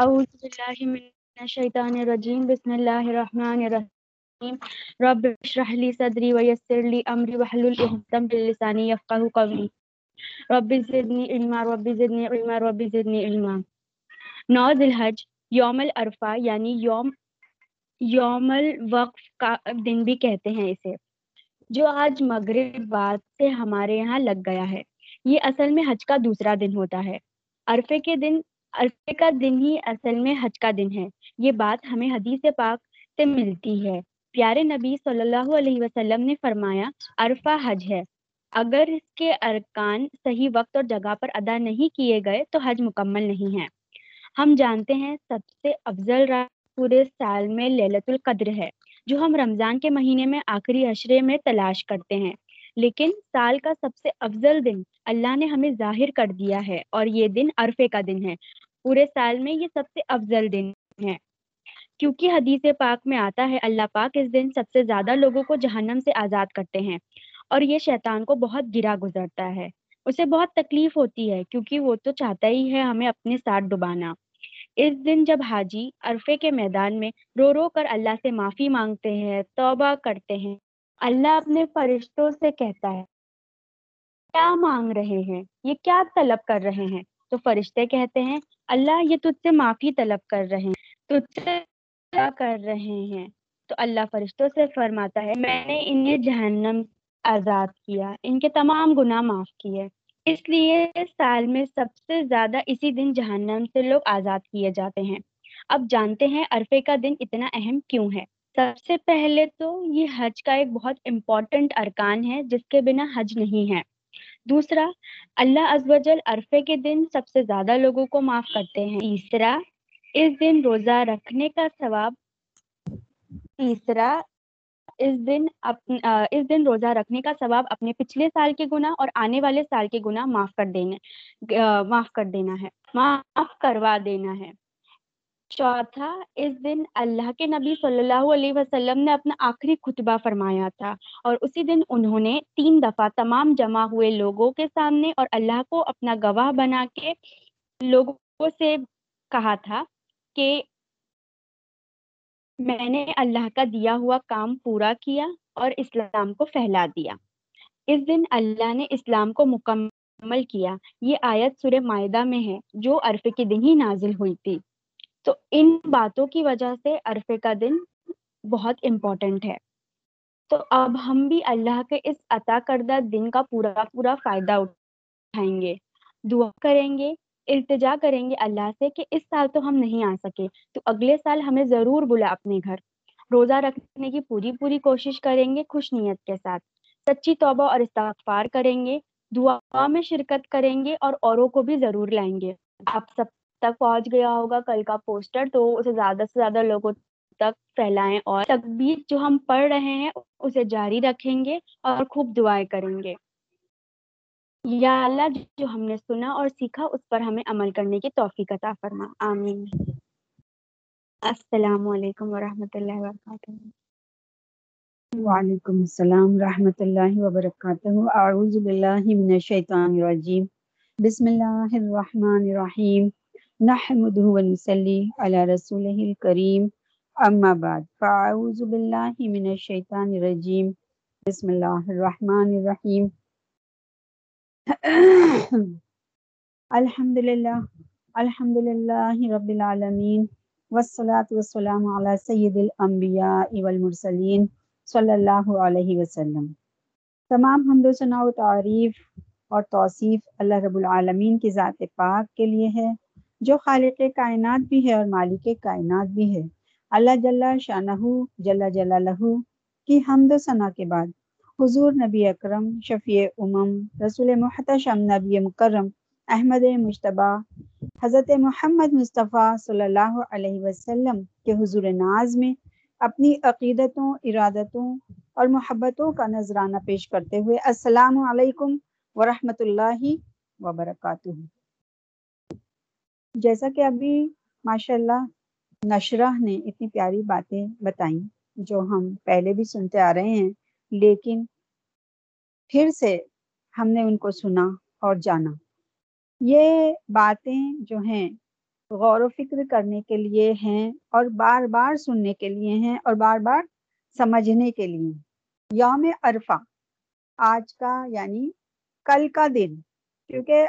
أعوذ بالله من الشيطان الرجيم. بسم الله الرحمن الرحيم. رب اشرح لي صدري ويسر لي أمري واحلل عقدة من لساني يفقهوا قولي. رب زدني علما، رب زدني علما، رب زدني علما. نو الحج، یوم العرفہ یعنی یوم یوم الوقف کا دن بھی کہتے ہیں اسے، جو آج مغرب بعد سے ہمارے یہاں لگ گیا ہے۔ یہ اصل میں حج کا دوسرا دن ہوتا ہے۔ عرفے کے دن عرفے کا دن ہی اصل میں حج کا دن ہے۔ یہ بات ہمیں حدیث پاک سے ملتی ہے۔ پیارے نبی صلی اللہ علیہ وسلم نے فرمایا، عرفہ حج ہے۔ اگر اس کے ارکان صحیح وقت اور جگہ پر ادا نہیں کیے گئے تو حج مکمل نہیں ہے۔ ہم جانتے ہیں سب سے افضل رات پورے سال میں للت القدر ہے، جو ہم رمضان کے مہینے میں آخری اشرے میں تلاش کرتے ہیں۔ لیکن سال کا سب سے افضل دن اللہ نے ہمیں ظاہر کر دیا ہے اور یہ دن عرفے کا دن ہے۔ پورے سال میں یہ سب سے افضل دن ہے۔ کیونکہ حدیث پاک میں آتا ہے، اللہ پاک اس دن سب سے زیادہ لوگوں کو جہنم سے آزاد کرتے ہیں اور یہ شیطان کو بہت گرا گزرتا ہے۔ اسے بہت تکلیف ہوتی ہے کیونکہ وہ تو چاہتا ہی ہے ہمیں اپنے ساتھ ڈبانا۔ اس دن جب حاجی عرفے کے میدان میں رو رو کر اللہ سے معافی مانگتے ہیں، توبہ کرتے ہیں اللہ اپنے فرشتوں سے کہتا ہے، کیا مانگ رہے ہیں؟ یہ کیا طلب کر رہے ہیں؟ تو فرشتے کہتے ہیں، اللہ، یہ تجھ سے معافی طلب کر رہے ہیں، تجھ سے کیا کر رہے ہیں۔ تو اللہ فرشتوں سے فرماتا ہے، میں نے انہیں جہنم آزاد کیا، ان کے تمام گناہ معاف کیے۔ اس لیے سال میں سب سے زیادہ اسی دن جہنم سے لوگ آزاد کیے جاتے ہیں۔ اب جانتے ہیں، عرفے کا دن اتنا اہم کیوں ہے؟ سب سے پہلے تو یہ حج کا ایک بہت امپورٹنٹ ارکان ہے، جس کے بنا حج نہیں ہے۔ دوسرا، اللہ ازوجل عرفے کے دن سب سے زیادہ لوگوں کو معاف کرتے ہیں۔ تیسرا، اس دن روزہ رکھنے کا ثواب۔ تیسرا، اس دن اس دن روزہ رکھنے کا ثواب اپنے پچھلے سال کے گناہ اور آنے والے سال کے گناہ معاف کر دینا معاف کر دینا ہے، معاف کروا دینا ہے۔ چوتھا، اس دن اللہ کے نبی صلی اللہ علیہ وسلم نے اپنا آخری خطبہ فرمایا تھا اور اسی دن انہوں نے تین دفعہ تمام جمع ہوئے لوگوں کے سامنے اور اللہ کو اپنا گواہ بنا کے لوگوں سے کہا تھا کہ میں نے اللہ کا دیا ہوا کام پورا کیا اور اسلام کو پھیلا دیا۔ اس دن اللہ نے اسلام کو مکمل کیا۔ یہ آیت سورہ معدہ میں ہے جو عرفے کے دن ہی نازل ہوئی تھی۔ تو ان باتوں کی وجہ سے عرفے کا دن بہت امپورٹنٹ ہے۔ تو اب ہم بھی اللہ کے اس عطا کردہ دن کا پورا پورا فائدہ اٹھائیں گے۔ دعا کریں گے، التجا کریں گے اللہ سے کہ اس سال تو ہم نہیں آ سکے۔ تو اگلے سال ہمیں ضرور بلا اپنے گھر۔ روزہ رکھنے کی پوری پوری کوشش کریں گے خوش نیت کے ساتھ۔ سچی توبہ اور استغفار کریں گے۔ دعا میں شرکت کریں گے اور اوروں کو بھی ضرور لائیں گے۔ آپ سب تک پہنچ گیا ہوگا کل کا پوسٹر، تو اسے زیادہ سے زیادہ لوگوں تک پھیلائیں اور تقبیر جو ہم پڑھ رہے ہیں اسے جاری رکھیں گے اور خوب دعائیں کریں گے۔ یا اللہ، جو ہم نے سنا اور سیکھا، اس پر ہمیں عمل کرنے کی توفیق عطا فرما۔ آمین۔ السلام علیکم ورحمۃ اللہ وبرکاتہ۔ وعلیکم السلام ورحمۃ اللہ وبرکاتہ۔ اعوذ باللہ من الشیطان الرجیم۔ بسم اللہ الرحمن الرحیم۔ نحمده ونصلي على رسوله الكريم اما بعد فاعوذ بالله من الشيطان الرجيم. بسم الله الرحمن الرحيم. الحمد لله الحمد لله رب العالمين والصلاة والسلام على سید الانبیاء والمرسلین صلی اللہ علیہ وسلم. تمام حمد و ثناء و تعریف اور توصیف اللہ رب العالمین کی ذات پاک کے لیے ہے جو خالق کائنات بھی ہے اور مالک کائنات بھی ہے۔ اللہ جل شاہ جل جلالہ کی حمد و ثناء کے بعد حضور نبی اکرم، شفیع امم، رسول محتشم، نبی مکرم، احمد مشتبہ حضرت محمد مصطفیٰ صلی اللہ علیہ وسلم کے حضور ناز میں اپنی عقیدتوں، ارادتوں اور محبتوں کا نذرانہ پیش کرتے ہوئے السلام علیکم ورحمۃ اللہ وبرکاتہ۔ جیسا کہ ابھی ماشاء اللہ نشرہ نے اتنی پیاری باتیں بتائیں جو ہم پہلے بھی سنتے آ رہے ہیں، لیکن پھر سے ہم نے ان کو سنا اور جانا۔ یہ باتیں جو ہیں، غور و فکر کرنے کے لیے ہیں اور بار بار سننے کے لیے ہیں اور بار بار سمجھنے کے لیے۔ یوم عرفہ، آج کا یعنی کل کا دن۔ کیونکہ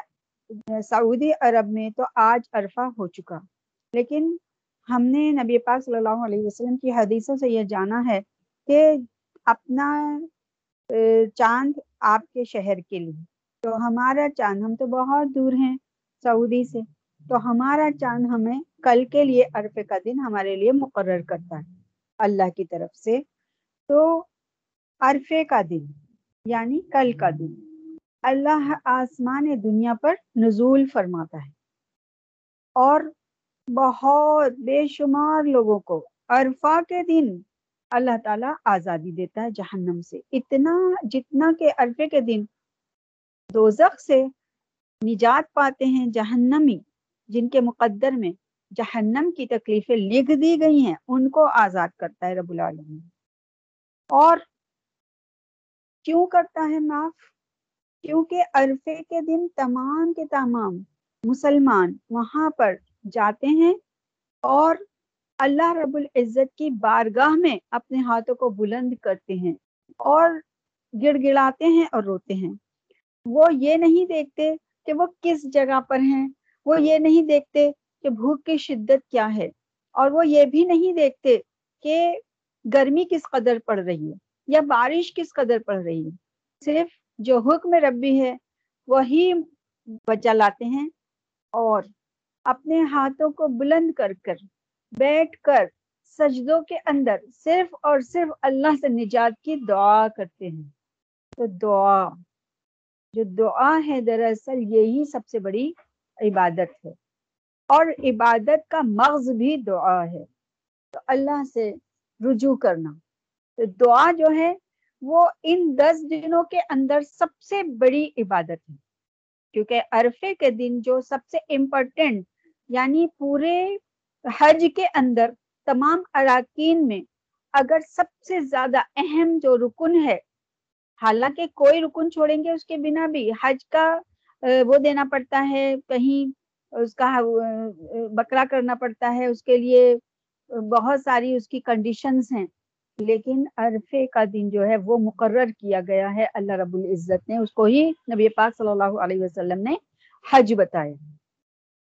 سعودی عرب میں تو آج عرفہ ہو چکا۔ لیکن ہم نے نبی پاک صلی اللہ علیہ وسلم کی حدیثوں سے یہ جانا ہے کہ اپنا چاند آپ کے شہر کے لیے۔ تو ہمارا چاند، ہم تو بہت دور ہیں سعودی سے۔ تو ہمارا چاند ہمیں کل کے لیے عرفے کا دن ہمارے لیے مقرر کرتا ہے اللہ کی طرف سے۔ تو عرفے کا دن یعنی کل کا دن۔ اللہ آسمان دنیا پر نزول فرماتا ہے۔ اور بہت بے شمار لوگوں کو عرفہ کے دن اللہ تعالیٰ آزادی دیتا ہے جہنم سے۔ اتنا جتنا کہ عرفے کے دن دوزخ سے نجات پاتے ہیں جہنمی، جن کے مقدر میں جہنم کی تکلیفیں لکھ دی گئی ہیں، ان کو آزاد کرتا ہے رب العالمین۔ اور کیوں کرتا ہے معاف؟ کیونکہ عرفے کے دن تمام کے تمام مسلمان وہاں پر جاتے ہیں اور اللہ رب العزت کی بارگاہ میں اپنے ہاتھوں کو بلند کرتے ہیں اور گڑ گڑاتے ہیں اور روتے ہیں۔ وہ یہ نہیں دیکھتے کہ وہ کس جگہ پر ہیں، وہ یہ نہیں دیکھتے کہ بھوک کی شدت کیا ہے، اور وہ یہ بھی نہیں دیکھتے کہ گرمی کس قدر پڑ رہی ہے یا بارش کس قدر پڑ رہی ہے۔ صرف جو حکم ربی ہے، وہی بچا لاتے ہیں اور اپنے ہاتھوں کو بلند کر کر، بیٹھ کر سجدوں کے اندر صرف اور صرف اللہ سے نجات کی دعا کرتے ہیں۔ تو دعا، جو دعا ہے دراصل یہی سب سے بڑی عبادت ہے۔ اور عبادت کا مغز بھی دعا ہے۔ تو اللہ سے رجوع کرنا۔ تو دعا جو ہے وہ ان دس دنوں کے اندر سب سے بڑی عبادت ہے۔ کیونکہ عرفے کے دن جو سب سے امپورٹنٹ یعنی پورے حج کے اندر تمام اراکین میں اگر سب سے زیادہ اہم جو رکن ہے، حالانکہ کوئی رکن چھوڑیں گے اس کے بنا بھی، حج کا وہ دینا پڑتا ہے، کہیں اس کا بکرا کرنا پڑتا ہے، اس کے لیے بہت ساری اس کی کنڈیشنز ہیں۔ لیکن عرفے کا دن جو ہے وہ مقرر کیا گیا ہے، اللہ رب العزت نے، اس کو ہی نبی پاک صلی اللہ علیہ وسلم نے حج بتایا۔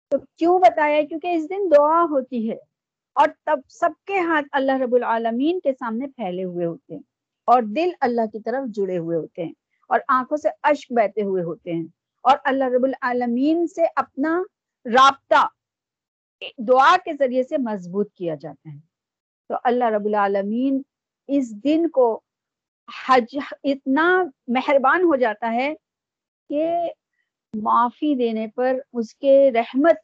تو کیوں بتایا؟ کیونکہ اس دن دعا ہوتی ہے اور تب سب کے ہاتھ اللہ رب العالمین کے سامنے پھیلے ہوئے ہوتے ہیں اور دل اللہ کی طرف جڑے ہوئے ہوتے ہیں اور آنکھوں سے اشک بہتے ہوئے ہوتے ہیں اور اللہ رب العالمین سے اپنا رابطہ دعا کے ذریعے سے مضبوط کیا جاتا ہے۔ تو اللہ رب العالمین اس دن کو حج اتنا مہربان ہو جاتا ہے کہ معافی دینے پر اس کے رحمت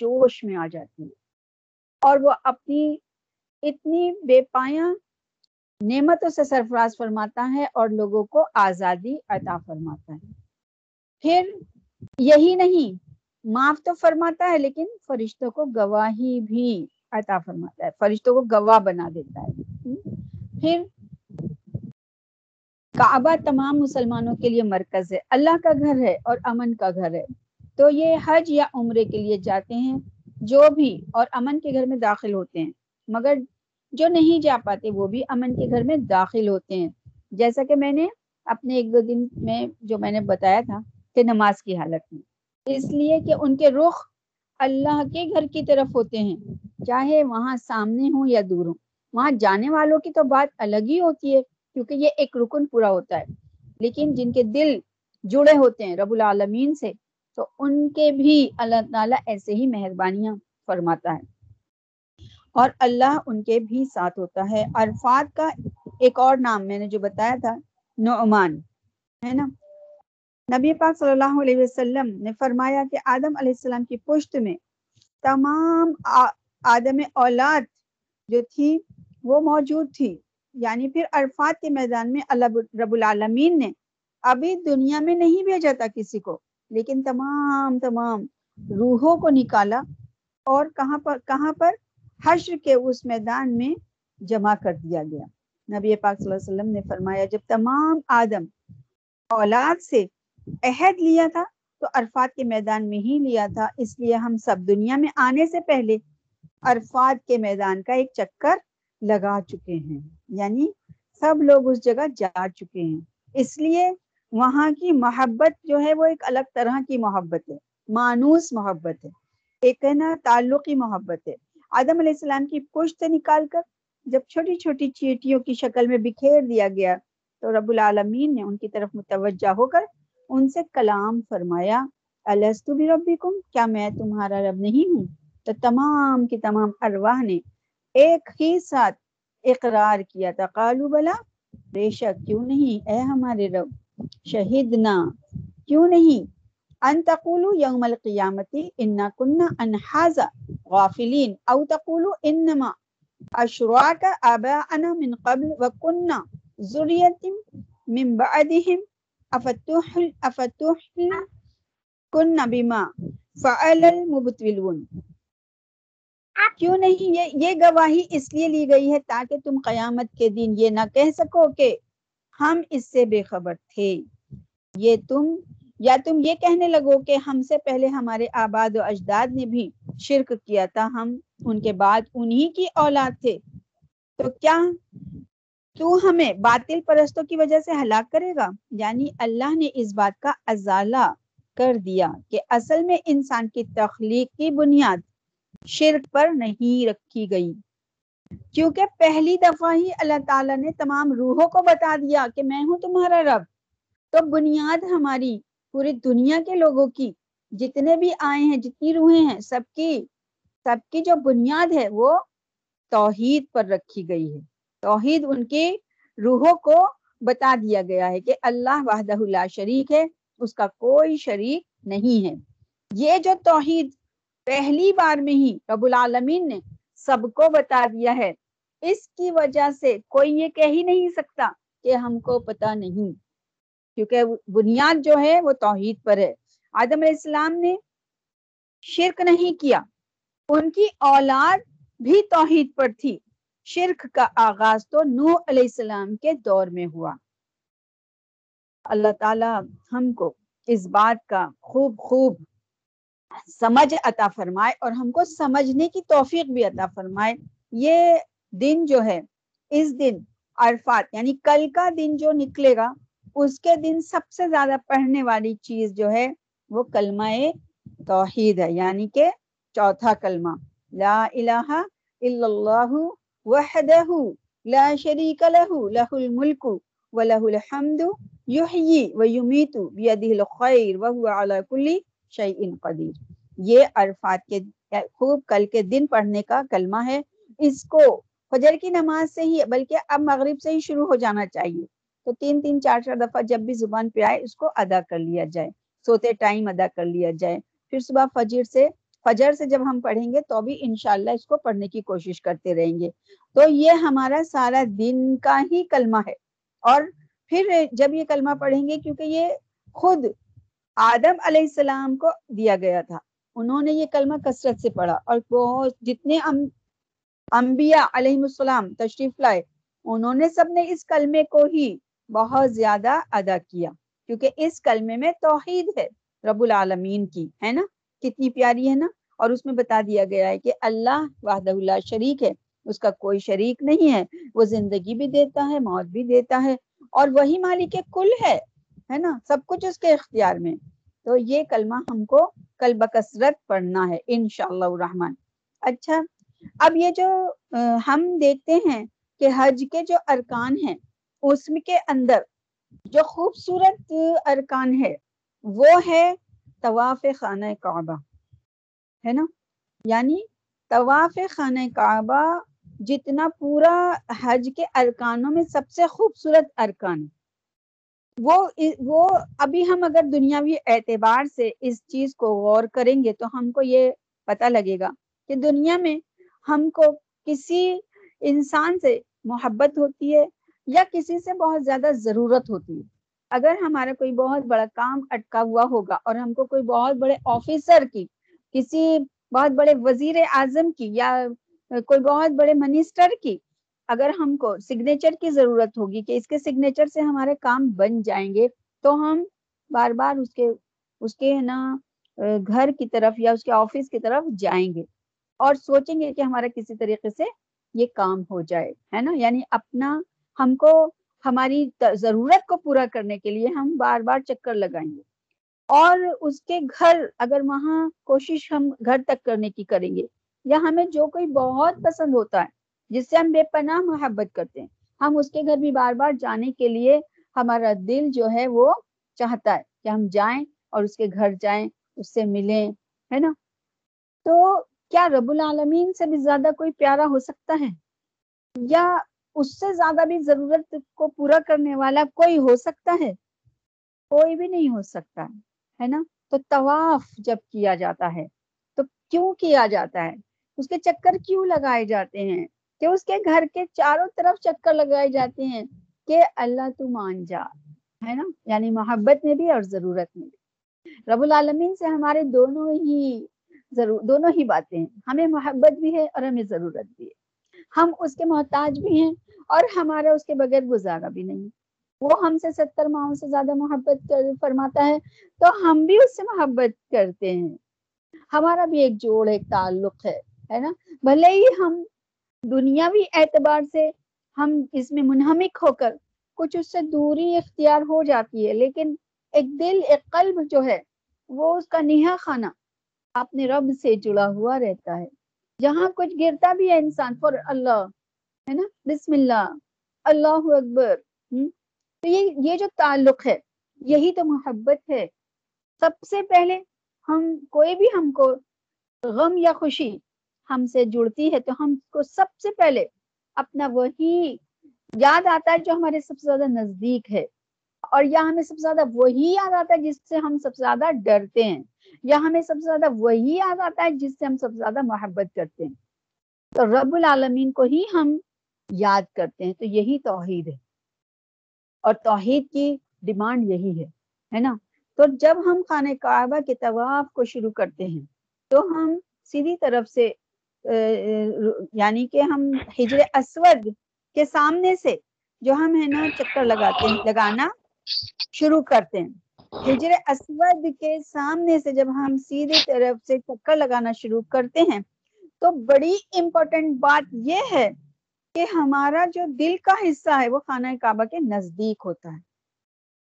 جوش میں آ جاتی ہے۔ اور وہ اپنی اتنی بے پایا نعمتوں سے سرفراز فرماتا ہے اور لوگوں کو آزادی عطا فرماتا ہے۔ پھر یہی نہیں، معاف تو فرماتا ہے لیکن فرشتوں کو گواہی بھی عطا فرماتا ہے، فرشتوں کو گواہ بنا دیتا ہے۔ پھر کعبہ تمام مسلمانوں کے لیے مرکز ہے۔ اللہ کا گھر ہے اور امن کا گھر ہے۔ تو یہ حج یا عمرے کے لیے جاتے ہیں، جو بھی، اور امن کے گھر میں داخل ہوتے ہیں۔ مگر جو نہیں جا پاتے، وہ بھی امن کے گھر میں داخل ہوتے ہیں۔ جیسا کہ میں نے اپنے ایک دو دن میں جو میں نے بتایا تھا کہ نماز کی حالت میں۔ اس لیے کہ ان کے رخ اللہ کے گھر کی طرف ہوتے ہیں، چاہے وہاں سامنے ہوں یا دور ہوں۔ وہاں جانے والوں کی تو بات الگ ہی ہوتی ہے، کیونکہ یہ ایک رکن پورا ہوتا ہے۔ لیکن جن کے دل جڑے ہوتے ہیں رب العالمین سے، تو ان کے بھی اللہ تعالیٰ ایسے ہی مہربانیاں فرماتا ہے۔ اور اللہ ان کے بھی ساتھ ہوتا ہے۔ عرفات کا ایک اور نام میں نے جو بتایا تھا، نعمان، ہے نا؟ نبی پاک صلی اللہ علیہ وسلم نے فرمایا کہ آدم علیہ السلام کی پشت میں تمام آدم اولاد جو تھی وہ موجود تھی۔ یعنی پھر عرفات کے میدان میں اللہ رب العالمین نے ابھی دنیا میں نہیں بھیجا تھا کسی کو، لیکن تمام تمام روحوں کو نکالا اور کہاں پر کہاں پر؟ حشر کے اس میدان میں جمع کر دیا گیا۔ نبی پاک صلی اللہ علیہ وسلم نے فرمایا، جب تمام آدم اولاد سے عہد لیا تھا تو عرفات کے میدان میں ہی لیا تھا۔ اس لیے ہم سب دنیا میں آنے سے پہلے عرفات کے میدان کا ایک چکر لگا چکے ہیں۔ یعنی سب لوگ اس جگہ جا چکے ہیں۔ اس لیے وہاں کی محبت جو ہے وہ ایک الگ طرح کی محبت ہے۔ مانوس محبت ہے۔ ایک ہے نا تعلقی محبت ہے۔ آدم علیہ السلام کی پشت نکال کر جب چھوٹی چھوٹی چیٹیوں کی شکل میں بکھیر دیا گیا تو رب العالمین نے ان کی طرف متوجہ ہو کر ان سے کلام فرمایا السط بھی ربکم کیا میں تمہارا رب نہیں ہوں؟ تو تمام کی تمام ارواح نے ایک ہی ساتھ اقرار کیا تھا۔ قالو بلا، بے شک، کیوں نہیں؟ اے ہمارے رب شہیدنا کیوں نہیں؟ ان تقولو یوم القیامتی انا کننا انحازا غافلین۔ او تقولو انما اشراک آباءنا من قبل وکننا ذریت من بعدهم افتوح افتوح کننا بما فعل المبتلون۔ کیوں نہیں یہ یہ گواہی اس لیے لی گئی ہے تاکہ تم قیامت کے دن یہ نہ کہہ سکو کہ ہم اس سے بے خبر تھے۔ یہ تم، یا تم یہ کہنے لگو کہ ہم سے پہلے ہمارے آباد و اجداد نے بھی شرک کیا تھا، ہم ان کے بعد انہی کی اولاد تھے۔ تو کیا تو ہمیں باطل پرستوں کی وجہ سے ہلاک کرے گا؟ یعنی اللہ نے اس بات کا ازالہ کر دیا کہ اصل میں انسان کی تخلیق کی بنیاد شرک پر نہیں رکھی گئی۔ کیونکہ پہلی دفعہ ہی اللہ تعالیٰ نے تمام روحوں کو بتا دیا کہ میں ہوں تمہارا رب۔ تو بنیاد ہماری پوری دنیا کے لوگوں کی، جتنے بھی آئے ہیں، جتنی روحیں ہیں، سب کی سب کی جو بنیاد ہے، وہ توحید پر رکھی گئی ہے۔ توحید ان کی روحوں کو بتا دیا گیا ہے کہ اللہ وحدہ اللہ شریک ہے، اس کا کوئی شریک نہیں ہے۔ یہ جو توحید پہلی بار میں ہی رب العالمین نے سب کو بتا دیا ہے۔ اس کی وجہ سے کوئی یہ کہہ ہی نہیں سکتا کہ ہم کو پتا نہیں۔ کیونکہ بنیاد جو ہے وہ توحید پر ہے۔ آدم علیہ السلام نے شرک نہیں کیا۔ ان کی اولاد بھی توحید پر تھی۔ شرک کا آغاز تو نوح علیہ السلام کے دور میں ہوا۔ اللہ تعالی ہم کو اس بات کا خوب خوب سمجھ عطا فرمائے اور ہم کو سمجھنے کی توفیق بھی عطا فرمائے۔ یہ دن جو ہے، اس دن عرفات یعنی کل کا دن جو نکلے گا، اس کے دن سب سے زیادہ پڑھنے والی چیز جو ہے، وہ کلمہ توحید ہے یعنی کہ چوتھا کلمہ۔ لا الہ الا اللہ وحدہ، لا شریک لہ لہ الملک ولہ الحمد، یحیی و یمیت، بیدہ الخیر، وہو علی کل شیء قدیر۔ یہ عرفات کے خوب کل کے دن پڑھنے کا کلمہ ہے۔ اس کو فجر کی نماز سے ہی، بلکہ اب مغرب سے ہی شروع ہو جانا چاہیے۔ تو تین تین چار چار دفعہ جب بھی زبان پہ آئے، اس کو ادا کر لیا جائے۔ سوتے ٹائم ادا کر لیا جائے۔ پھر صبح فجر سے فجر سے جب ہم پڑھیں گے تو بھی انشاءاللہ اس کو پڑھنے کی کوشش کرتے رہیں گے۔ تو یہ ہمارا سارا دن کا ہی کلمہ ہے۔ اور پھر جب یہ کلمہ پڑھیں گے، کیونکہ یہ خود آدم علیہ السلام کو دیا گیا تھا۔ انہوں نے یہ کلمہ کثرت سے پڑھا اور بہت جتنے انبیاء علیہ السلام تشریف لائے، انہوں نے سب نے اس کلمے کو ہی بہت زیادہ ادا کیا۔ کیونکہ اس کلمے میں توحید ہے، رب العالمین کی، ہے نا؟ کتنی پیاری ہے نا؟ اور اس میں بتا دیا گیا ہے کہ اللہ وحدہ اللہ شریک ہے۔ اس کا کوئی شریک نہیں ہے۔ وہ زندگی بھی دیتا ہے، موت بھی دیتا ہے۔ اور وہی مالک کل ہے۔ ہے نا؟ سب کچھ اس کے اختیار میں۔ تو یہ کلمہ ہم کو کل بکثرت پڑھنا ہے، انشاءاللہ الرحمن۔ اچھا اب یہ جو ہم دیکھتے ہیں کہ حج کے جو ارکان ہیں، اس کے اندر جو خوبصورت ارکان ہے، وہ ہے طواف خانہ کعبہ۔ ہے نا؟ یعنی طواف خانہ کعبہ جتنا پورا حج کے ارکانوں میں سب سے خوبصورت ارکان۔ وہ وہ ابھی ہم اگر دنیاوی اعتبار سے اس چیز کو غور کریں گے تو ہم کو یہ پتہ لگے گا کہ دنیا میں ہم کو کسی انسان سے محبت ہوتی ہے یا کسی سے بہت زیادہ ضرورت ہوتی ہے۔ اگر ہمارا کوئی بہت بڑا کام اٹکا ہوا ہوگا اور ہم کو کوئی بہت بڑے آفیسر کی، کسی بہت بڑے وزیر اعظم کی یا کوئی بہت بڑے منسٹر کی اگر ہم کو سگنیچر کی ضرورت ہوگی کہ اس کے سگنیچر سے ہمارے کام بن جائیں گے، تو ہم بار بار اس کے اس کے نا گھر کی طرف یا اس کے آفس کی طرف جائیں گے اور سوچیں گے کہ ہمارا کسی طریقے سے یہ کام ہو جائے، ہے نا؟ یعنی اپنا ہم کو، ہماری ضرورت کو پورا کرنے کے لیے ہم بار بار چکر لگائیں گے۔ اور اس کے گھر، اگر وہاں کوشش ہم گھر تک کرنے کی کریں گے یا ہمیں جو کوئی بہت پسند ہوتا ہے جس سے ہم بے پناہ محبت کرتے ہیں۔ ہم اس کے گھر بھی بار بار جانے کے لیے ہمارا دل جو ہے وہ چاہتا ہے کہ ہم جائیں اور اس کے گھر جائیں، اس سے ملیں، ہے نا؟ تو کیا رب العالمین سے بھی زیادہ کوئی پیارا ہو سکتا ہے؟ یا اس سے زیادہ بھی ضرورت کو پورا کرنے والا کوئی ہو سکتا ہے؟ کوئی بھی نہیں ہو سکتا، ہے نا؟ تو طواف جب کیا جاتا ہے، تو کیوں کیا جاتا ہے؟ اس کے چکر کیوں لگائے جاتے ہیں؟ کہ اس کے گھر کے چاروں طرف چکر لگائے جاتے ہیں کہ اللہ تو مان جا، ہے نا؟ یعنی محبت میں بھی اور ضرورت میں بھی۔ رب العالمین سے ہمارے دونوں ہی ضرور، دونوں ہی باتیں ہیں۔ ہمیں محبت بھی ہے اور ہمیں ضرورت بھی ہے۔ ہم اس کے محتاج بھی ہیں اور ہمارا اس کے بغیر گزارا بھی نہیں۔ وہ ہم سے ستر ماہوں سے زیادہ محبت فرماتا ہے تو ہم بھی اس سے محبت کرتے ہیں۔ ہمارا بھی ایک جوڑ، ایک تعلق ہے ہے نا؟ بھلے ہی ہم دنیاوی اعتبار سے ہم اس میں منہمک ہو کر کچھ اس سے دوری اختیار ہو جاتی ہے، لیکن ایک دل، ایک قلب جو ہے، وہ اس کا نہا خانہ اپنے رب سے جڑا ہوا رہتا ہے۔ جہاں کچھ گرتا بھی ہے انسان، فور اللہ، ہے نا؟ بسم اللہ اللہ اکبر تو یہ یہ جو تعلق ہے، یہی تو محبت ہے۔ سب سے پہلے ہم، کوئی بھی ہم کو غم یا خوشی ہم سے جڑتی ہے تو ہم کو سب سے پہلے اپنا وہی یاد آتا ہے جو ہمارے سب سے زیادہ نزدیک ہے۔ اور یا ہمیں سب سے زیادہ وہی یاد آتا ہے جس سے ہم سب سے زیادہ ڈرتے ہیں۔ یا ہمیں سب سے زیادہ وہی یاد آتا ہے جس سے ہم سب سے زیادہ محبت کرتے ہیں۔ تو رب العالمین کو ہی ہم یاد کرتے ہیں۔ تو یہی توحید ہے۔ اور توحید کی ڈیمانڈ یہی ہے ہے نا؟ تو جب ہم خانہ کعبہ کے طواف کو شروع کرتے ہیں تو ہم سیدھی طرف سے یعنی کہ ہم ہجر اسود کے سامنے سے جو ہم ہے نا چکر لگاتے ہیں، لگانا شروع کرتے ہیں۔ ہجر اسود کے سامنے سے جب ہم سیدھی طرف سے چکر لگانا شروع کرتے ہیں، تو بڑی امپورٹنٹ بات یہ ہے کہ ہمارا جو دل کا حصہ ہے، وہ خانہ کعبہ کے نزدیک ہوتا ہے۔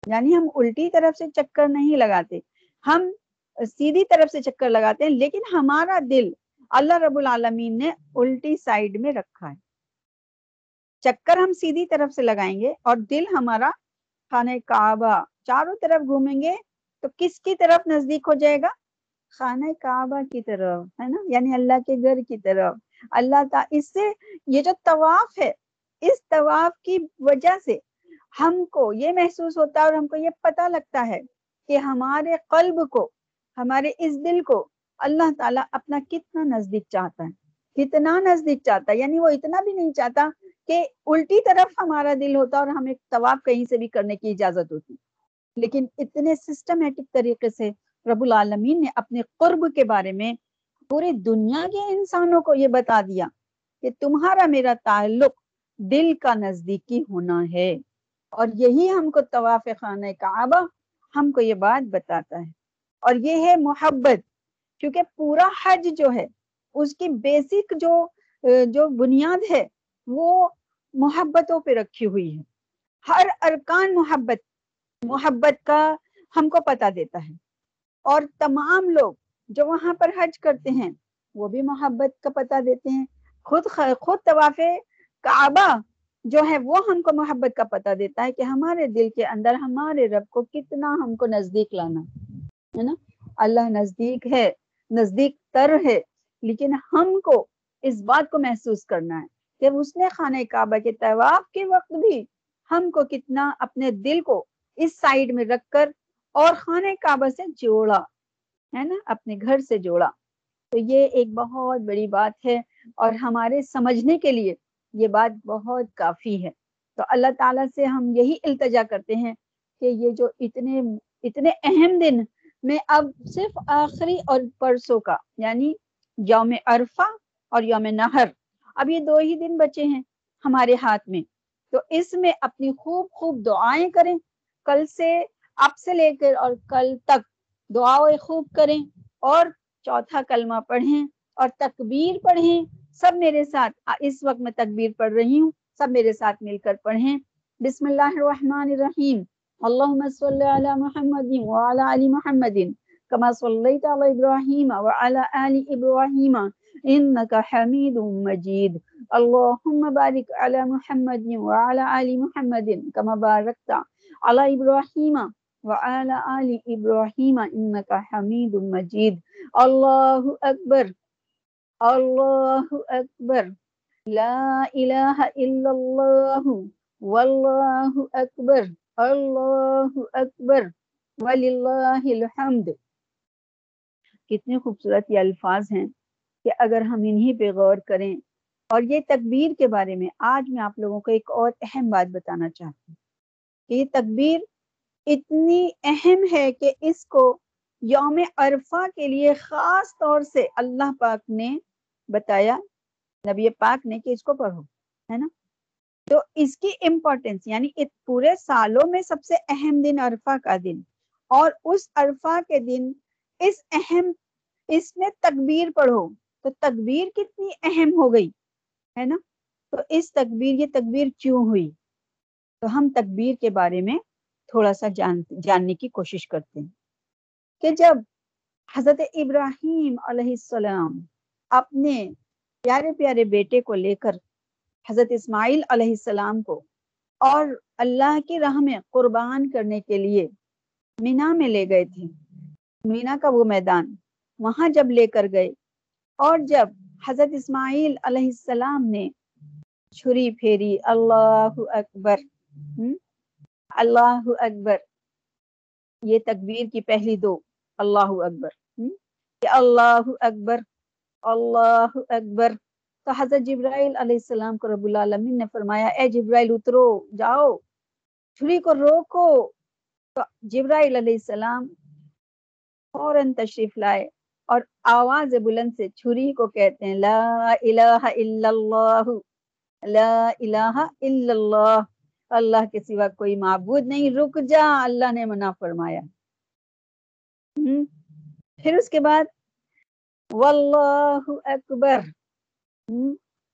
یعنی ہم الٹی طرف سے چکر نہیں لگاتے، ہم سیدھی طرف سے چکر لگاتے ہیں، لیکن ہمارا دل اللہ رب العالمین نے الٹی سائڈ میں رکھا ہے۔ چکر ہم سیدھی طرف سے لگائیں گے اور دل ہمارا خانہ کعبہ چاروں طرف گھومیں گے تو کس کی طرف نزدیک ہو جائے گا؟ خانہ کعبہ کی طرف، ہے نا؟ یعنی اللہ کے گھر کی طرف۔ اللہ تعالی اس سے یہ جو طواف ہے، اس طواف کی وجہ سے ہم کو یہ محسوس ہوتا ہے اور ہم کو یہ پتا لگتا ہے کہ ہمارے قلب کو، ہمارے اس دل کو اللہ تعالیٰ اپنا کتنا نزدیک چاہتا ہے، کتنا نزدیک چاہتا ہے یعنی وہ اتنا بھی نہیں چاہتا کہ الٹی طرف ہمارا دل ہوتا اور ہمیں طواف کہیں سے بھی کرنے کی اجازت ہوتی۔ لیکن اتنے سسٹمیٹک طریقے سے رب العالمین نے اپنے قرب کے بارے میں پوری دنیا کے انسانوں کو یہ بتا دیا کہ تمہارا میرا تعلق دل کا نزدیکی ہونا ہے۔ اور یہی ہم کو طواف خانہ کعبہ ہم کو یہ بات بتاتا ہے۔ اور یہ ہے محبت۔ کیونکہ پورا حج جو ہے، اس کی بیسک جو جو بنیاد ہے، وہ محبتوں پہ رکھی ہوئی ہے۔ ہر ارکان محبت محبت کا ہم کو پتا دیتا ہے۔ اور تمام لوگ جو وہاں پر حج کرتے ہیں، وہ بھی محبت کا پتا دیتے ہیں۔ خود خود طواف کعبہ جو ہے، وہ ہم کو محبت کا پتا دیتا ہے کہ ہمارے دل کے اندر، ہمارے رب کو کتنا ہم کو نزدیک لانا۔ ہے نا؟ اللہ نزدیک ہے۔ نزدیک تر ہے، لیکن ہم کو اس بات کو محسوس کرنا ہے کہ اس نے خانہ کعبہ کے طواف کے وقت بھی ہم کو کتنا اپنے دل کو اس سائڈ میں رکھ کر اور خانہ کعبہ سے جوڑا، ہے نا؟ اپنے گھر سے جوڑا۔ تو یہ ایک بہت بڑی بات ہے اور ہمارے سمجھنے کے لیے یہ بات بہت کافی ہے۔ تو اللہ تعالیٰ سے ہم یہی التجا کرتے ہیں کہ یہ جو اتنے اتنے اہم دن میں اب صرف آخری اور پرسوں کا یعنی یوم عرفہ اور یوم نہر۔ اب یہ دو ہی دن بچے ہیں ہمارے ہاتھ میں۔ تو اس میں اپنی خوب خوب دعائیں کریں۔ کل سے اب سے لے کر اور کل تک دعا خوب کریں۔ اور چوتھا کلمہ پڑھیں اور تکبیر پڑھیں۔ سب میرے ساتھ، اس وقت میں تکبیر پڑھ رہی ہوں۔ سب میرے ساتھ مل کر پڑھیں۔ بسم اللہ الرحمن الرحیم۔ اللہم صلی علی محمد وعلی علی محمد کما صلیت علی ابراہیم وعلی آل ابراہیم انکا حمید مجید اللہم بارک علی محمد وعلی آل محمد کما بارکت علی ابراہیم وعلى آل إبراهيم إنك حميد مجيد. الله أكبر. الله أكبر. لا إله إلا الله. والله أكبر. اللہ اکبر وللہ الحمد کتنے خوبصورت یہ الفاظ ہیں کہ اگر ہم انہی پہ غور کریں اور یہ تکبیر کے بارے میں آج میں آپ لوگوں کو ایک اور اہم بات بتانا چاہتی ہوں کہ یہ تکبیر اتنی اہم ہے کہ اس کو یوم عرفہ کے لیے خاص طور سے اللہ پاک نے بتایا، نبی پاک نے کہ اس کو پڑھو، ہے نا؟ تو اس کی امپورٹینس یعنی پورے سالوں میں سب سے اہم دن عرفہ کا دن اور اس عرفہ کے دن اس اہم، اس میں تکبیر پڑھو تو تکبیر کتنی اہم ہو گئی، ہے نا؟ تو اس تکبیر، یہ تکبیر کیوں ہوئی؟ تو ہم تکبیر کے بارے میں تھوڑا سا جان، جاننے کی کوشش کرتے ہیں کہ جب حضرت ابراہیم علیہ السلام اپنے پیارے پیارے بیٹے کو لے کر حضرت اسماعیل علیہ السلام کو اور اللہ کی راہ میں قربان کرنے کے لیے مینا میں لے گئے تھے۔ مینا کا وہ میدان وہاں جب لے کر گئے اور جب حضرت اسماعیل علیہ السلام نے چھری پھیری اللہ اکبر اللہ اکبر، یہ تکبیر کی پہلی دو، اللہ اکبر کہ اللہ اکبر اللہ اکبر تو حضرت جبرائیل علیہ السلام کو رب العالمین نے فرمایا، اے جبرائیل اترو، جاؤ، چھری کو روکو تو جبرائیل علیہ السلام فوراً تشریف لائے اور آواز بلند سے چھری کو کہتے ہیں، لا الہ الا اللہ، لا الہ الا اللہ اللہ کے سوا کوئی معبود نہیں، رک جا، اللہ نے منع فرمایا۔ پھر اس کے بعد، واللہ اکبر۔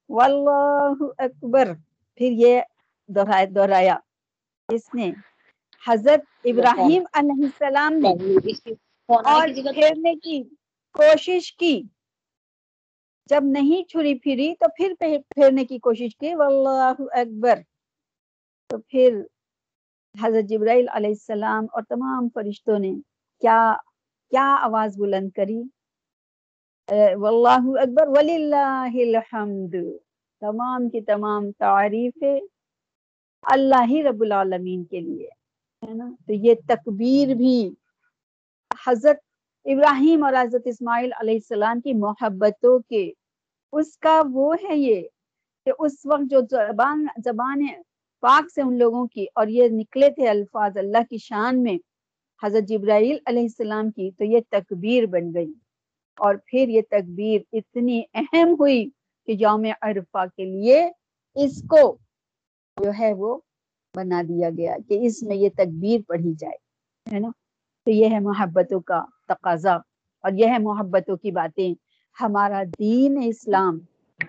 واللہ اکبر۔ پھر یہ دہرایا۔ اس نے حضرت ابراہیم علیہ السلام نے اور پھیرنے کی کوشش کی۔ جب نہیں چھری پھری تو پھر پھیرنے کی کوشش کی۔ واللہ اکبر۔ تو پھر حضرت جبرائیل علیہ السلام اور تمام فرشتوں نے کیا کیا آواز بلند کری؟ واللہ اکبر وللہ الحمد۔ تمام کی تمام تعریف اللہ ہی رب العالمین کے لیے، ہے نا؟ تو یہ تکبیر بھی حضرت ابراہیم اور حضرت اسماعیل علیہ السلام کی محبتوں کے، اس کا وہ ہے یہ کہ اس وقت جو زبان زبان پاک سے ان لوگوں کی اور یہ نکلے تھے الفاظ اللہ کی شان میں حضرت جبرائیل علیہ السلام کی، تو یہ تکبیر بن گئی۔ اور پھر یہ تکبیر اتنی اہم ہوئی کہ یوم عرفہ کے لیے اس کو جو ہے وہ بنا دیا گیا کہ اس میں یہ تکبیر پڑھی جائے، ہے نا؟ تو یہ ہے محبتوں کا تقاضا اور یہ ہے محبتوں کی باتیں۔ ہمارا دین اسلام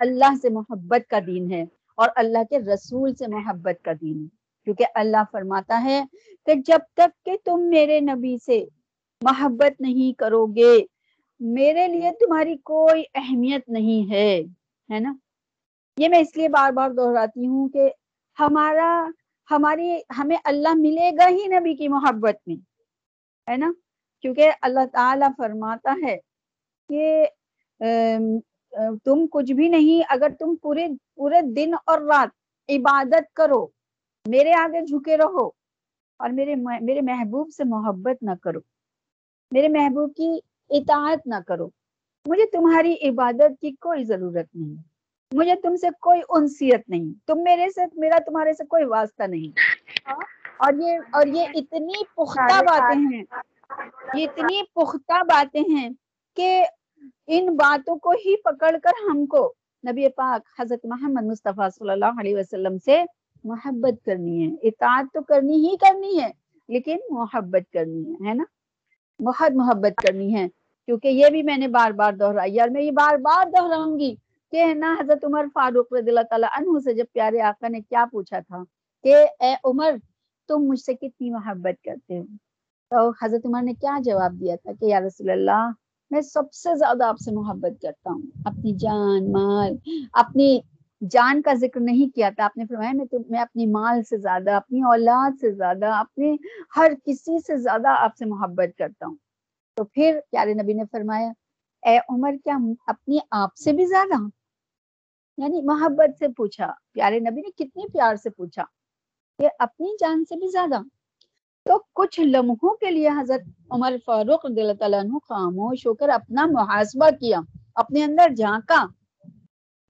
اللہ سے محبت کا دین ہے اور اللہ کے رسول سے محبت کا دین ہے۔ کیونکہ اللہ فرماتا ہے کہ جب تک کہ تم میرے نبی سے محبت نہیں کرو گے میرے لیے تمہاری کوئی اہمیت نہیں ہے ہے نا؟ یہ میں اس لیے بار بار دہراتی ہوں کہ ہمارا، ہماری، ہمیں اللہ ملے گا ہی نبی کی محبت میں، ہے نا؟ کیونکہ اللہ تعالی فرماتا ہے کہ تم کچھ بھی نہیں، اگر تم پورے پورے دن اور رات عبادت کرو، میرے آگے جھکے رہو اور میرے میرے محبوب سے محبت نہ کرو، میرے محبوب کی اطاعت نہ کرو۔ مجھے تمہاری عبادت کی کوئی ضرورت نہیں۔ مجھے تم سے کوئی انسیت نہیں۔ تم میرے سے میرا تمہارے سے کوئی واسطہ نہیں۔ اور یہ اور یہ اتنی پختہ باتیں ہیں۔ یہ اتنی پختہ باتیں ہیں کہ ان باتوں کو ہی پکڑ کر ہم کو نبی پاک حضرت محمد مصطفیٰ صلی اللہ علیہ وسلم سے محبت کرنی ہے۔ اطاعت تو کرنی ہی کرنی ہے لیکن محبت کرنی ہے ہے نا؟ بہت محبت کرنی ہے۔ کیونکہ یہ بھی میں نے بار بار دہرائی اور میں یہ بار بار دہراؤں گی کہ نا حضرت عمر فاروق رضی اللہ تعالیٰ عنہ سے جب پیارے آقا نے کیا پوچھا تھا کہ اے عمر، تم مجھ سے کتنی محبت کرتے ہو؟ تو حضرت عمر نے کیا جواب دیا تھا کہ یا رسول اللہ، میں سب سے زیادہ آپ سے محبت کرتا ہوں، اپنی جان، مال، اپنی جان کا ذکر نہیں کیا تھا، آپ نے فرمایا میں میں اپنی مال سے زیادہ، اپنی اولاد سے زیادہ اپنے ہر کسی سے زیادہ آپ سے محبت کرتا ہوں۔ تو پھر پیارے نبی نے فرمایا، اے عمر، کیا اپنی آپ سے بھی زیادہ یعنی محبت سے پوچھا؟ پیارے نبی نے کتنی پیار سے پوچھا کہ اپنی جان سے بھی زیادہ تو کچھ لمحوں کے لیے حضرت عمر فاروق رضی اللہ تعالیٰ عنہ خاموش ہو کر اپنا محاسبہ کیا، اپنے اندر جھانکا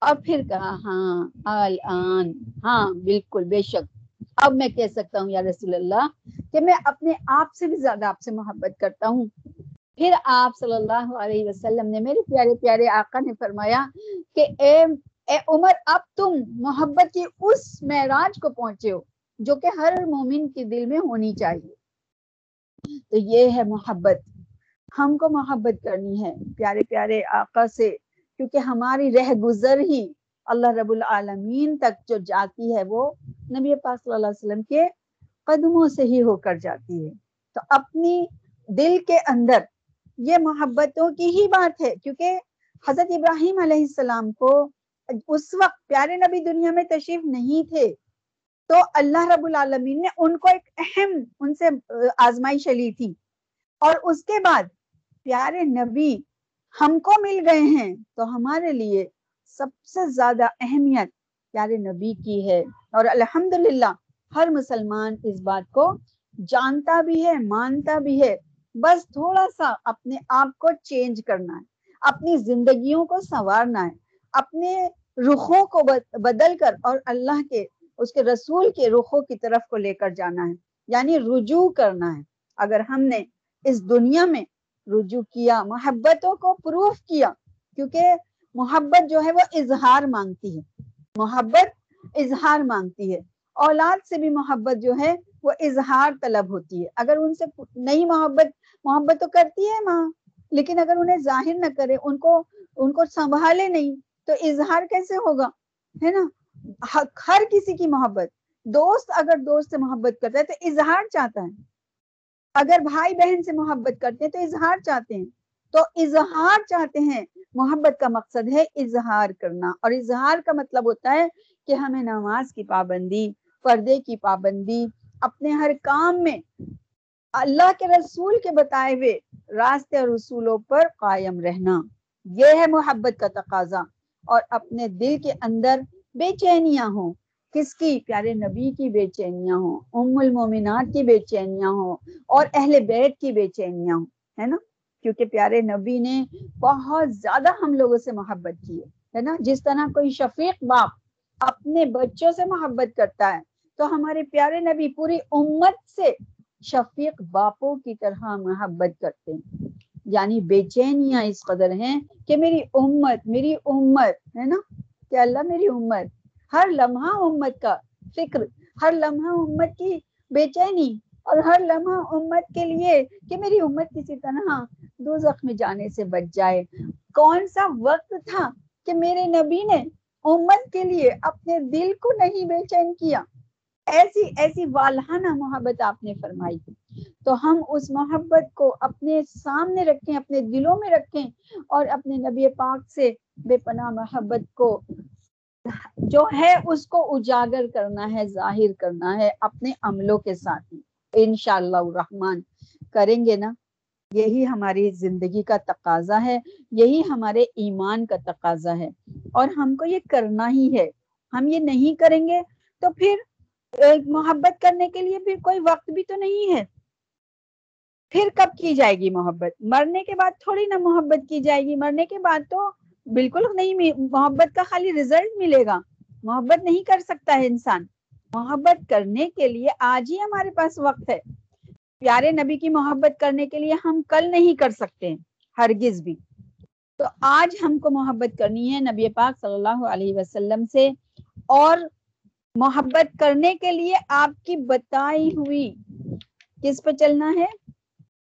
اور پھر کہا ہاں الان ہاں بالکل، بے شک۔ اب میں کہہ سکتا ہوں یا رسول اللہ کہ میں اپنے آپ سے بھی زیادہ آپ سے محبت کرتا ہوں۔ پھر آپ صلی اللہ علیہ وسلم نے میرے پیارے پیارے آقا نے فرمایا کہ اے اے عمر، اب تم محبت کی اس معراج کو پہنچے ہو جو کہ ہر مومن کے دل میں ہونی چاہیے۔ تو یہ ہے محبت۔ ہم کو محبت کرنی ہے پیارے پیارے آقا سے، کیونکہ ہماری رہ گزر ہی اللہ رب العالمین تک جو جاتی ہے وہ نبی پاک صلی اللہ علیہ وسلم کے قدموں سے ہی ہو کر جاتی ہے۔ تو اپنی دل کے اندر یہ محبتوں کی ہی بات ہے، کیونکہ حضرت ابراہیم علیہ السلام کو اس وقت پیارے نبی دنیا میں تشریف نہیں تھے، تو اللہ رب العالمین نے ان کو ایک اہم ان سے آزمائش لی تھی۔ اور اس کے بعد پیارے نبی ہم کو مل گئے ہیں، تو ہمارے لیے سب سے زیادہ اہمیت پیارے نبی کی ہے۔ اور الحمدللہ ہر مسلمان اس بات کو جانتا بھی ہے، مانتا بھی ہے۔ بس تھوڑا سا اپنے آپ کو چینج کرنا ہے، اپنی زندگیوں کو سنوارنا ہے، اپنے رخوں کو بدل کر اور اللہ کے، اس کے رسول کے رخوں کی طرف کو لے کر جانا ہے۔ یعنی رجوع کرنا ہے۔ اگر ہم نے اس دنیا میں رجوع کیا، محبتوں کو پروف کیا، کیونکہ محبت جو ہے وہ اظہار مانگتی ہے۔ محبت اظہار مانگتی ہے۔ اولاد سے بھی محبت جو ہے وہ اظہار طلب ہوتی ہے۔ اگر ان سے نئی محبت محبت تو کرتی ہے ماں، لیکن اگر انہیں ظاہر نہ کرے، ان کو ان کو سنبھالے نہیں، تو اظہار کیسے ہوگا؟ ہے نا؟ ہر کسی کی محبت۔ دوست اگر دوست سے محبت کرتا ہے تو اظہار چاہتا ہے۔ اگر بھائی بہن سے محبت کرتے ہیں تو اظہار چاہتے ہیں۔ تو اظہار چاہتے ہیں۔ محبت کا مقصد ہے اظہار کرنا، اور اظہار کا مطلب ہوتا ہے کہ ہمیں نماز کی پابندی، پردے کی پابندی اپنے ہر کام میں اللہ کے رسول کے بتائے ہوئے راستے اور رسولوں پر قائم رہنا۔ یہ ہے محبت کا تقاضا۔ اور اپنے دل کے اندر بے چینیاں ہوں۔ کس کی؟ پیارے نبی کی بے چینیاں ہوں۔ ام المومنات کی بے چینیاں ہوں۔ اور اہل بیت کی بے چینیاں ہوں۔ ہے نا؟ کیونکہ پیارے نبی نے بہت زیادہ ہم لوگوں سے محبت کی ہے نا؟ جس طرح کوئی شفیق باپ اپنے بچوں سے محبت کرتا ہے تو ہمارے پیارے نبی پوری امت سے شفیق باپوں کی طرح محبت کرتے ہیں۔ یعنی بے چینیاں اس قدر ہیں کہ میری امت میری امت، ہے نا؟ کہ اللہ میری امت۔ ہر لمحہ امت کا فکر، ہر لمحہ امت کی بے چینی اور ہر لمحہ امت کے لیے کہ میری امت کسی طرح دو زخم جانے سے بچ جائے۔ کون سا وقت تھا کہ میرے نبی نے امت کے لیے اپنے دل کو نہیں بے چین کیا؟ ایسی ایسی والہانہ محبت آپ نے فرمائی تو ہم اس محبت کو اپنے سامنے رکھیں، اپنے دلوں میں رکھیں اور اپنے نبی پاک سے بے پناہ محبت کو جو ہے، اس کو اجاگر کرنا ہے، ظاہر کرنا ہے اپنے عملوں کے ساتھ۔ انشاءاللہ الرحمن کریں گے نا۔ یہی ہماری زندگی کا تقاضا ہے، یہی ہمارے ایمان کا تقاضا ہے۔ اور ہم کو یہ کرنا ہی ہے۔ ہم یہ نہیں کریں گے تو پھر محبت کرنے کے لیے پھر کوئی وقت بھی تو نہیں ہے۔ پھر کب کی جائے گی محبت؟ مرنے کے بعد تھوڑی نا محبت کی جائے گی۔ مرنے کے بعد تو بالکل نہیں محبت کا خالی ریزلٹ ملے گا۔ محبت نہیں کر سکتا ہے انسان۔ محبت کرنے کے لیے آج ہی ہمارے پاس وقت ہے۔ پیارے نبی کی محبت کرنے کے لیے ہم کل نہیں کر سکتے، ہرگز بھی۔ تو آج ہم کو محبت کرنی ہے نبی پاک صلی اللہ علیہ وسلم سے۔ اور محبت کرنے کے لیے آپ کی بتائی ہوئی کس پہ چلنا ہے؟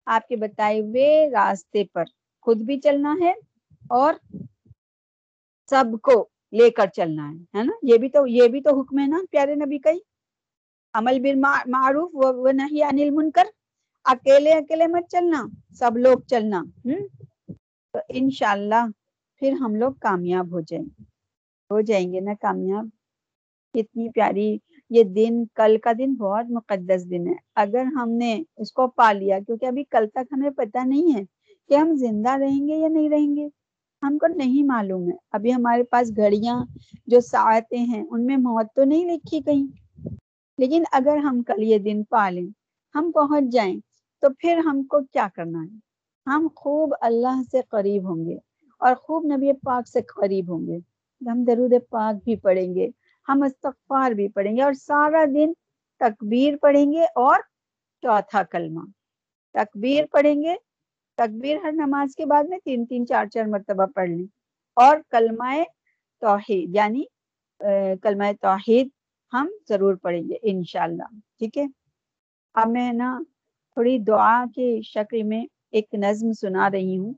آپ کے بتائے ہوئے راستے پر خود بھی چلنا ہے اور سب کو لے کر چلنا ہے ہے نا؟ یہ بھی تو، یہ بھی تو حکم ہے نا پیارے نبی کا ہی۔ عمل بالمعروف و نہیں انل منکر اکیلے اکیلے مت چلنا، سب لوگ چلنا۔ ہوں تو انشاءاللہ پھر ہم لوگ کامیاب ہو جائیں۔ گے ہو جائیں گے نا کامیاب؟ کتنی پیاری، یہ دن کل کا دن بہت مقدس دن ہے۔ اگر ہم نے اس کو پا لیا، کیونکہ ابھی کل تک ہمیں پتہ نہیں ہے کہ ہم زندہ رہیں گے یا نہیں رہیں گے، ہم کو نہیں معلوم ہے۔ ابھی ہمارے پاس گھڑیاں جو ساعتیں ہیں، ان میں موت تو نہیں لکھی کہیں لیکن اگر ہم کل یہ دن پالیں ہم پہنچ جائیں، تو پھر ہم کو کیا کرنا ہے؟ ہم خوب اللہ سے قریب ہوں گے اور خوب نبی پاک سے قریب ہوں گے۔ ہم درود پاک بھی پڑھیں گے۔ ہم استغفار بھی پڑھیں گے اور سارا دن تکبیر پڑھیں گے اور چوتھا کلمہ تکبیر پڑھیں گے۔ تکبیر ہر نماز کے بعد میں تین تین، چار چار مرتبہ پڑھ لیں۔ اور کلمہ توحید یعنی کلمہ توحید ہم ضرور پڑھیں گے انشاءاللہ۔ ٹھیک ہے؟ اب میں نا تھوڑی دعا کے شکل میں ایک نظم سنا رہی ہوں۔